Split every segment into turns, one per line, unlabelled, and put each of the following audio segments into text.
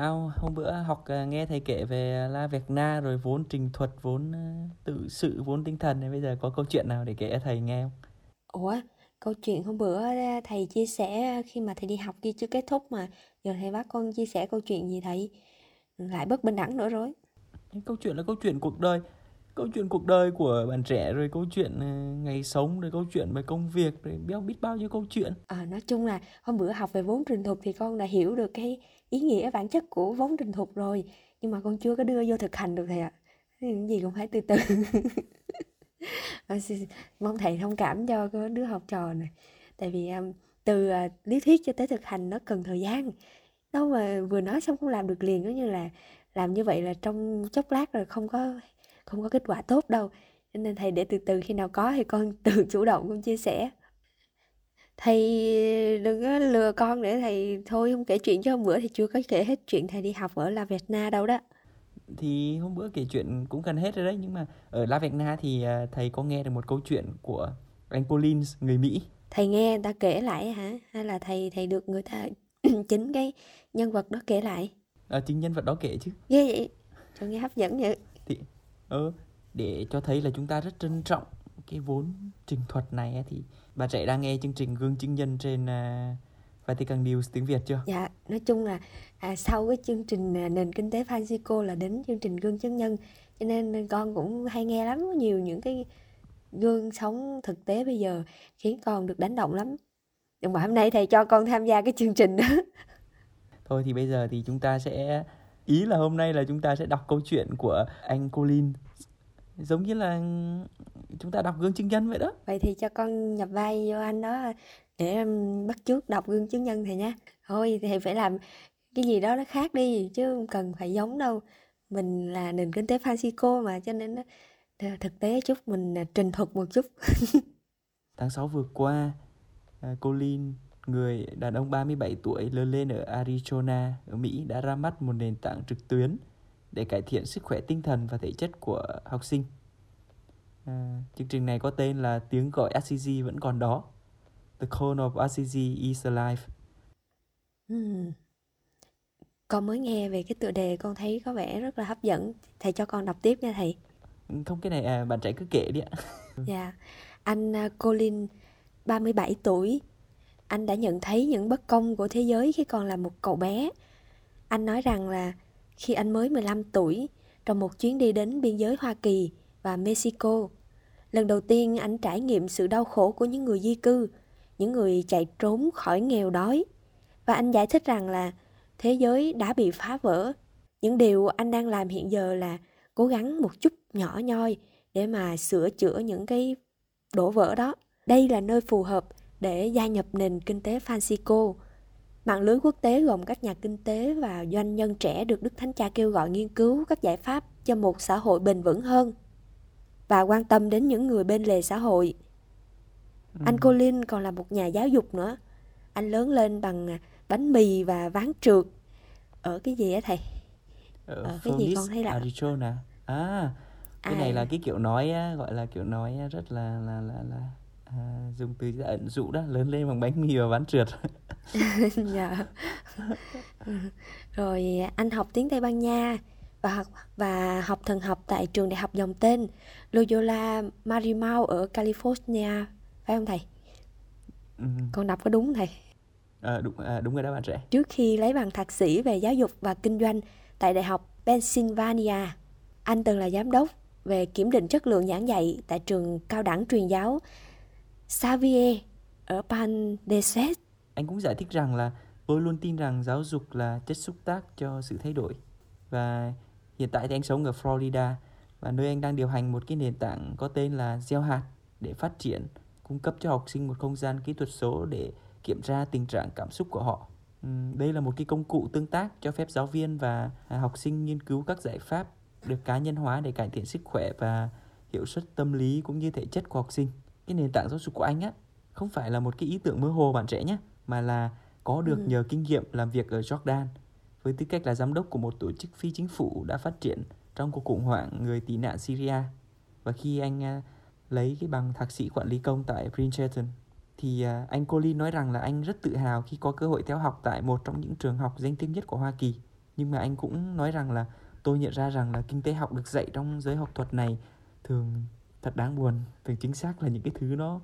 À, hôm bữa học à, nghe thầy kể về La Vecna rồi vốn trình thuật, vốn à, tự sự, vốn tinh thần này bây giờ có câu chuyện nào để kể cho thầy nghe không?
Ủa, câu chuyện hôm bữa thầy chia sẻ khi mà thầy đi học kia chưa kết thúc mà giờ thầy bắt con chia sẻ câu chuyện gì thầy lại bất bình đẳng nữa rồi.
Câu chuyện là câu chuyện cuộc đời, câu chuyện cuộc đời của bạn trẻ rồi câu chuyện ờ, ngày sống rồi câu chuyện về công việc rồi biết biết bao nhiêu câu chuyện.
À, nói chung là hôm bữa học về vốn trình thuật thì con đã hiểu được cái ý nghĩa bản chất của vốn trình thuật rồi nhưng mà con chưa có đưa vô thực hành được thầy ạ. Cái gì cũng phải từ từ. Ờ, mong thầy thông cảm cho đứa học trò này tại vì um, từ uh, lý thuyết cho tới thực hành nó cần thời gian đâu mà vừa nói xong không làm được liền giống như là làm như vậy là trong chốc lát rồi không có không có kết quả tốt đâu. Nên thầy để từ từ khi nào có thì con tự chủ động con chia sẻ. Thầy đừng có lừa con để thầy thôi không kể chuyện cho hôm bữa thì chưa có kể hết chuyện thầy đi học ở La Việt Na đâu đó.
Thì hôm bữa kể chuyện cũng gần hết rồi đấy nhưng mà ở La Vecna thì à, thầy có nghe được một câu chuyện của anh Collins người Mỹ?
Thầy nghe người ta kể lại hả? Hay là thầy thầy được người ta chính cái nhân vật đó kể lại?
À, chính nhân vật đó kể chứ.
Ghê vậy? Cho nghe hấp dẫn vậy.
Thì ờ để cho thấy là chúng ta rất trân trọng cái vốn trình thuật này thì bà trẻ đang nghe chương trình gương chứng nhân trên uh, Vatican News tiếng Việt chưa?
Dạ, nói chung là à, sau cái chương trình à, nền kinh tế Francisco là đến chương trình gương chứng nhân cho nên con cũng hay nghe lắm nhiều những cái gương sống thực tế bây giờ khiến con được đánh động lắm. Nhưng mà hôm nay thầy cho con tham gia cái chương trình đó.
Thôi thì bây giờ thì chúng ta sẽ ý là hôm nay là chúng ta sẽ đọc câu chuyện của anh Colin. Giống như là chúng ta đọc gương chứng nhân vậy đó.
Vậy thì cho con nhập vai vô anh đó để em bắt chước đọc gương chứng nhân thầy nha. Thôi thầy phải làm cái gì đó nó khác đi chứ không cần phải giống đâu. Mình là nền kinh tế Francisco mà cho nên nó thực tế chút mình trình thuật một chút.
Tháng 6 vừa qua à, Colin người đàn ông 37 tuổi lớn lên ở Arizona ở Mỹ đã ra mắt một nền tảng trực tuyến để cải thiện sức khỏe tinh thần và thể chất của học sinh. À, chương trình này có tên là tiếng gọi Assisi vẫn còn đó The Cone of Assisi is Alive.
Hmm. Con mới nghe về cái tựa đề con thấy có vẻ rất là hấp dẫn. Thầy cho con đọc tiếp nha thầy.
Không cái này à, bạn trẻ cứ kể đi ạ.
Dạ. Anh uh, Colin 37 tuổi. Anh đã nhận thấy những bất công của thế giới khi còn là một cậu bé. Anh nói rằng là khi anh mới 15 tuổi, trong một chuyến đi đến biên giới Hoa Kỳ và Mexico, lần đầu tiên anh trải nghiệm sự đau khổ của những người di cư những người chạy trốn khỏi nghèo đói. Và anh giải thích rằng là thế giới đã bị phá vỡ. Những điều anh đang làm hiện giờ là cố gắng một chút nhỏ nhoi để mà sửa chữa những cái đổ vỡ đó. Đây là nơi phù hợp để gia nhập nền kinh tế Francisco. Mạng lưới quốc tế gồm các nhà kinh tế và doanh nhân trẻ được Đức Thánh Cha kêu gọi nghiên cứu các giải pháp cho một xã hội bền vững hơn và quan tâm đến những người bên lề xã hội Ừ. Anh Colin còn là một nhà giáo dục nữa. Anh lớn lên bằng bánh mì và ván trượt. Ở cái gì á thầy?
Ở, Ở cái gì con thấy là Arizona. À, cái à. này là cái kiểu nói gọi là kiểu nói rất là là là là à, dùng từ ẩn dụ đó lớn lên bằng bánh mì và ván trượt.
Dạ. Rồi anh học tiếng tây ban nha và học và học thần học tại trường đại học dòng tên Loyola Marymount ở California phải không thầy? Ừ. con đọc có đúng thầy?
À, đúng à, đúng rồi đó bạn trẻ.
Trước khi lấy bằng thạc sĩ về giáo dục và kinh doanh tại đại học Pennsylvania anh từng là giám đốc về kiểm định chất lượng giảng dạy tại trường cao đẳng truyền giáo Xavier ở Pan
Anh cũng giải thích rằng là tôi luôn tin rằng giáo dục là chất xúc tác cho sự thay đổi. Và hiện tại thì anh sống ở Florida và nơi anh đang điều hành một cái nền tảng có tên là gieo hạt để phát triển, cung cấp cho học sinh một không gian kỹ thuật số để kiểm tra tình trạng cảm xúc của họ. Ừ, đây là một cái công cụ tương tác cho phép giáo viên và học sinh nghiên cứu các giải pháp được cá nhân hóa để cải thiện sức khỏe và hiệu suất tâm lý cũng như thể chất của học sinh. Cái nền tảng giáo dục của anh á không phải là một cái ý tưởng mơ hồ bạn trẻ nhé, mà là có được ừ. nhờ kinh nghiệm làm việc ở Jordan với tư cách là giám đốc của một tổ chức phi chính phủ đã phát triển trong cuộc khủng hoảng người tị nạn Syria. Và khi anh à, lấy cái bằng thạc sĩ quản lý công tại Princeton thì à, anh Colin nói rằng là anh rất tự hào khi có cơ hội theo học tại một trong những trường học danh tiếng nhất của Hoa Kỳ. nhưng mà anh cũng nói rằng là tôi nhận ra rằng là kinh tế học được dạy trong giới học thuật này thường thật đáng buồn thường chính xác là những cái thứ nó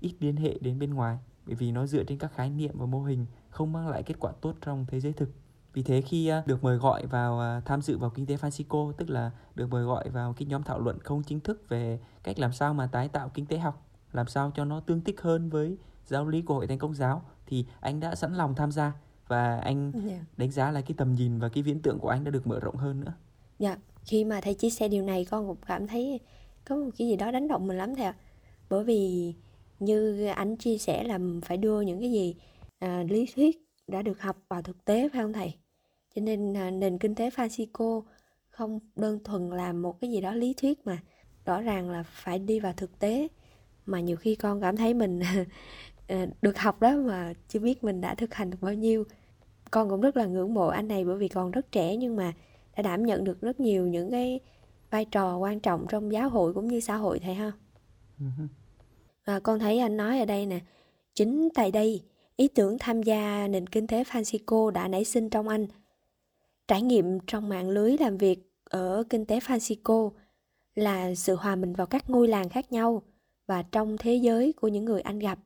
ít liên hệ đến bên ngoài bởi vì nó dựa trên các khái niệm và mô hình không mang lại kết quả tốt trong thế giới thực vì thế khi à, được mời gọi vào à, tham dự vào kinh tế Francisco tức là được mời gọi vào cái nhóm thảo luận không chính thức về cách làm sao mà tái tạo kinh tế học làm sao cho nó tương thích hơn với giáo lý của hội thánh công giáo thì anh đã sẵn lòng tham gia và anh yeah. Dạ. đánh giá là cái tầm nhìn và cái viễn tượng của anh đã được mở rộng hơn nữa.
Dạ, khi mà thầy chia sẻ điều này con cũng cảm thấy có một cái gì đó đánh động mình lắm thầy ạ. Bởi vì như anh chia sẻ là phải đưa những cái gì à, lý thuyết đã được học vào thực tế phải không thầy? Cho nên à, nền kinh tế Francisco không đơn thuần là một cái gì đó lý thuyết mà rõ ràng là phải đi vào thực tế mà nhiều khi con cảm thấy mình à, được học đó mà chưa biết mình đã thực hành được bao nhiêu con cũng rất là ngưỡng mộ anh này bởi vì còn rất trẻ nhưng mà đã đảm nhận được rất nhiều những cái vai trò quan trọng trong giáo hội cũng như xã hội thầy ha? À, con thấy anh nói ở đây nè chính tại đây ý tưởng tham gia nền kinh tế Francisco đã nảy sinh trong anh. Trải nghiệm trong mạng lưới làm việc ở kinh tế Francisco là sự hòa mình vào các ngôi làng khác nhau và trong thế giới của những người anh gặp.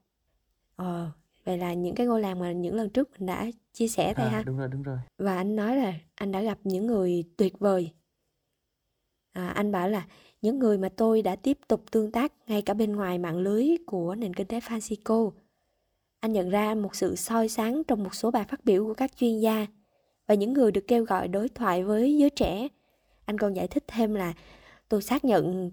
Ờ vậy là những cái ngôi làng mà những lần trước mình đã chia sẻ đây
à,
ha?
đúng rồi đúng rồi.
Và anh nói là anh đã gặp những người tuyệt vời à, anh bảo là những người mà tôi đã tiếp tục tương tác ngay cả bên ngoài mạng lưới của nền kinh tế Francisco anh nhận ra một sự soi sáng trong một số bài phát biểu của các chuyên gia và những người được kêu gọi đối thoại với giới trẻ anh còn giải thích thêm là tôi xác nhận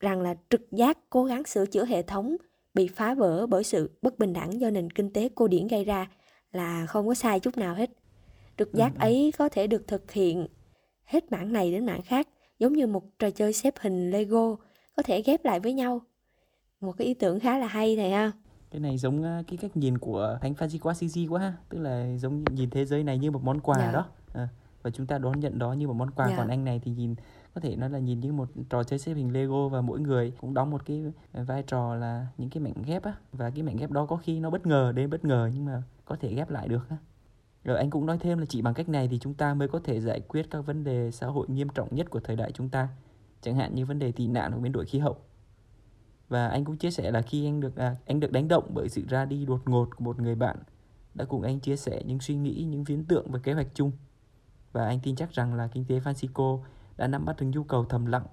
rằng là trực giác cố gắng sửa chữa hệ thống bị phá vỡ bởi sự bất bình đẳng do nền kinh tế cô điển gây ra là không có sai chút nào hết. Trực giác ừ. ấy có thể được thực hiện hết mảng này đến mảng khác, giống như một trò chơi xếp hình Lego có thể ghép lại với nhau. Một cái ý tưởng khá là hay này ha.
Cái này giống ờ, cái cách nhìn của Thánh Francisco Assisi quá ha, tức là giống nhìn thế giới này như một món quà dạ. đó. À, và chúng ta đón nhận đó như một món quà, dạ. còn anh này thì nhìn có thể nói là nhìn như một trò chơi xếp hình Lego và mỗi người cũng đóng một cái vai trò là những cái mảnh ghép á và cái mảnh ghép đó có khi nó bất ngờ đến bất ngờ nhưng mà có thể ghép lại được á. Rồi anh cũng nói thêm là chỉ bằng cách này thì chúng ta mới có thể giải quyết các vấn đề xã hội nghiêm trọng nhất của thời đại chúng ta, chẳng hạn như vấn đề tị nạn hoặc biến đổi khí hậu. Và anh cũng chia sẻ là khi anh được à, anh được đánh động bởi sự ra đi đột ngột của một người bạn đã cùng anh chia sẻ những suy nghĩ, những viễn tượng và kế hoạch chung. Và anh tin chắc rằng là kinh tế Francisco đã nắm bắt được nhu cầu thầm lặng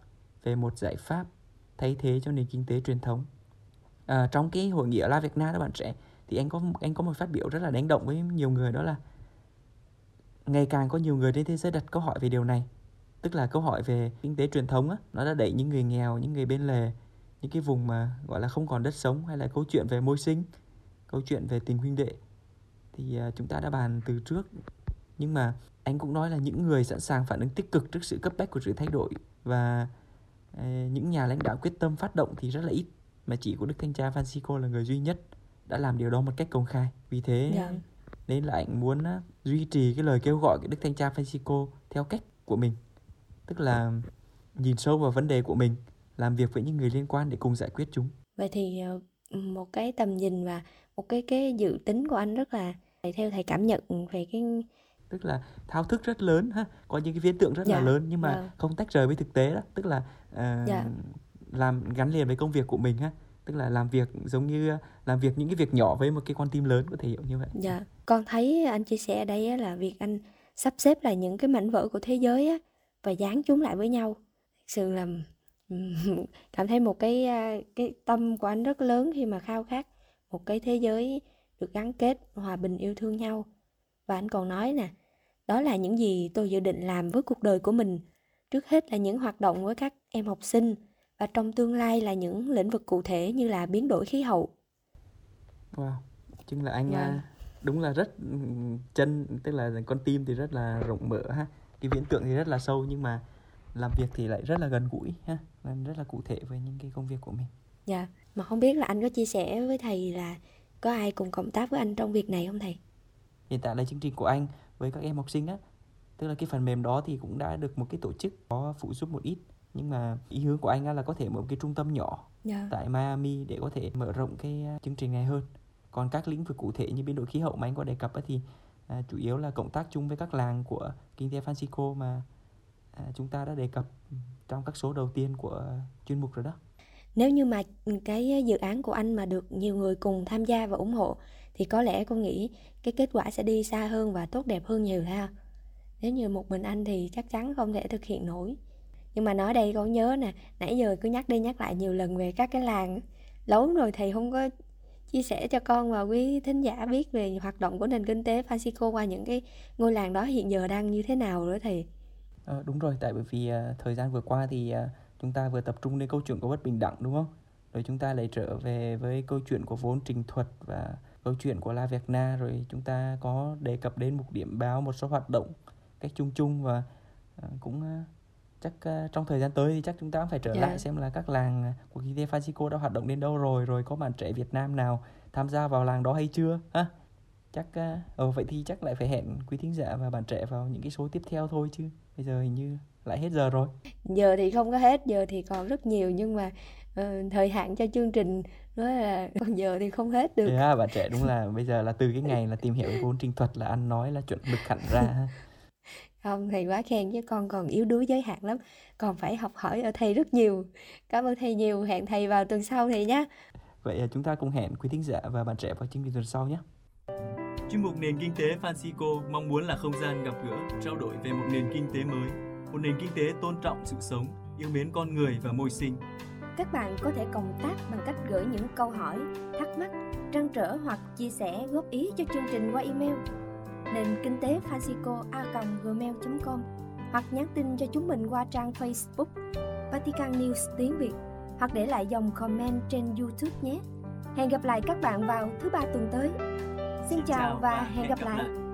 về một giải pháp thay thế cho nền kinh tế truyền thống. À, trong cái hội nghị ở La Việt Nam các bạn trẻ thì anh có anh có một phát biểu rất là đánh động với nhiều người đó là ngày càng có nhiều người trên thế giới đặt câu hỏi về điều này. Tức là câu hỏi về kinh tế truyền thống á nó đã đẩy những người nghèo những người bên lề những cái vùng mà gọi là không còn đất sống hay là câu chuyện về môi sinh câu chuyện về tình huynh đệ. Thì uh, chúng ta đã bàn từ trước. Nhưng mà anh cũng nói là những người sẵn sàng phản ứng tích cực trước sự cấp bách của sự thay đổi và uh, những nhà lãnh đạo quyết tâm phát động thì rất là ít mà chỉ của Đức Thanh Cha Francisco là người duy nhất đã làm điều đó một cách công khai. Vì thế yeah. Nên là anh muốn uh, duy trì cái lời kêu gọi của Đức Thanh Cha Francisco theo cách của mình tức là nhìn sâu vào vấn đề của mình làm việc với những người liên quan để cùng giải quyết chúng
vậy thì ờ, một cái tầm nhìn và một cái cái dự tính của anh rất là theo thầy cảm nhận về cái
tức là thao thức rất lớn ha có những cái viễn tượng rất dạ, là lớn nhưng mà dạ. không tách rời với thực tế đó tức là uh, dạ. làm gắn liền với công việc của mình ha tức là làm việc giống như làm việc những cái việc nhỏ với một cái con tim lớn có thể hiểu như vậy.
Dạ con thấy anh chia sẻ ở đây là việc anh sắp xếp lại những cái mảnh vỡ của thế giới á, và dán chúng lại với nhau. Sự là cảm thấy một cái cái tâm của anh rất lớn khi mà khao khát một cái thế giới được gắn kết hòa bình yêu thương nhau. Và anh còn nói nè đó là những gì tôi dự định làm với cuộc đời của mình. Trước hết là những hoạt động với các em học sinh và trong tương lai là những lĩnh vực cụ thể như là biến đổi khí hậu.
Wow, chứng là anh wow. Vâng. đúng là rất chân tức là con tim thì rất là rộng mở ha. Cái viễn tượng thì rất là sâu nhưng mà làm việc thì lại rất là gần gũi ha, nên rất là cụ thể với những cái công việc của mình.
Dạ, mà không biết là anh có chia sẻ với thầy là có ai cùng cộng tác với anh trong việc này không thầy?
Hiện tại là chương trình của anh với các em học sinh á, tức là cái phần mềm đó thì cũng đã được một cái tổ chức có phụ giúp một ít nhưng mà ý hướng của anh là có thể mở một cái trung tâm nhỏ yeah. Dạ. tại Miami để có thể mở rộng cái à, chương trình này hơn còn các lĩnh vực cụ thể như biến đổi khí hậu mà anh có đề cập thì à, chủ yếu là cộng tác chung với các làng của kinh tế Francisco mà à, chúng ta đã đề cập trong các số đầu tiên của chuyên mục rồi đó.
Nếu như mà cái dự án của anh mà được nhiều người cùng tham gia và ủng hộ thì có lẽ con nghĩ cái kết quả sẽ đi xa hơn và tốt đẹp hơn nhiều ha. Nếu như một mình anh thì chắc chắn không thể thực hiện nổi. Nhưng mà nói đây con nhớ nè, nãy giờ cứ nhắc đi nhắc lại nhiều lần về các cái làng. Lâu rồi thì không có chia sẻ cho con và quý thính giả biết về hoạt động của nền kinh tế Francisco qua những cái ngôi làng đó hiện giờ đang như thế nào nữa thì
Ờ, đúng rồi, tại bởi vì à, thời gian vừa qua thì à, chúng ta vừa tập trung đến câu chuyện của bất bình đẳng đúng không? Rồi chúng ta lại trở về với câu chuyện của vốn trình thuật và câu chuyện của La Việt Na rồi chúng ta có đề cập đến một điểm báo một số hoạt động cách chung chung và à, cũng à, chắc uh, trong thời gian tới thì chắc chúng ta cũng phải trở yeah. Dạ. lại xem là các làng của kinh tế Francisco đã hoạt động đến đâu rồi rồi có bạn trẻ Việt Nam nào tham gia vào làng đó hay chưa ha chắc uh, ờ vậy thì chắc lại phải hẹn quý thính giả và bạn trẻ vào những cái số tiếp theo thôi chứ bây giờ hình như lại hết giờ rồi
giờ thì không có hết giờ thì còn rất nhiều nhưng mà uh, thời hạn cho chương trình nói là còn giờ thì không hết được
yeah, bạn trẻ đúng là bây giờ là từ cái ngày là tìm hiểu vốn trình thuật là anh nói là chuẩn mực hẳn ra
không thầy quá khen chứ con còn yếu đuối giới hạn lắm. Còn phải học hỏi ở thầy rất nhiều. Cảm ơn thầy nhiều hẹn thầy vào tuần sau thầy nhé
vậy à, chúng ta cùng hẹn quý thính giả và bạn trẻ vào chương trình tuần sau nhé
chuyên mục nền kinh tế Francisco mong muốn là không gian gặp gỡ trao đổi về một nền kinh tế mới một nền kinh tế tôn trọng sự sống yêu mến con người và môi sinh.
Các bạn có thể cộng tác bằng cách gửi những câu hỏi thắc mắc trăn trở hoặc chia sẻ góp ý cho chương trình qua email nền kinh tế Francisco a gmail.com hoặc nhắn tin cho chúng mình qua trang Facebook Vatican News tiếng Việt hoặc để lại dòng comment trên YouTube nhé. Hẹn gặp lại các bạn vào thứ ba tuần tới. Xin chào và hẹn gặp lại.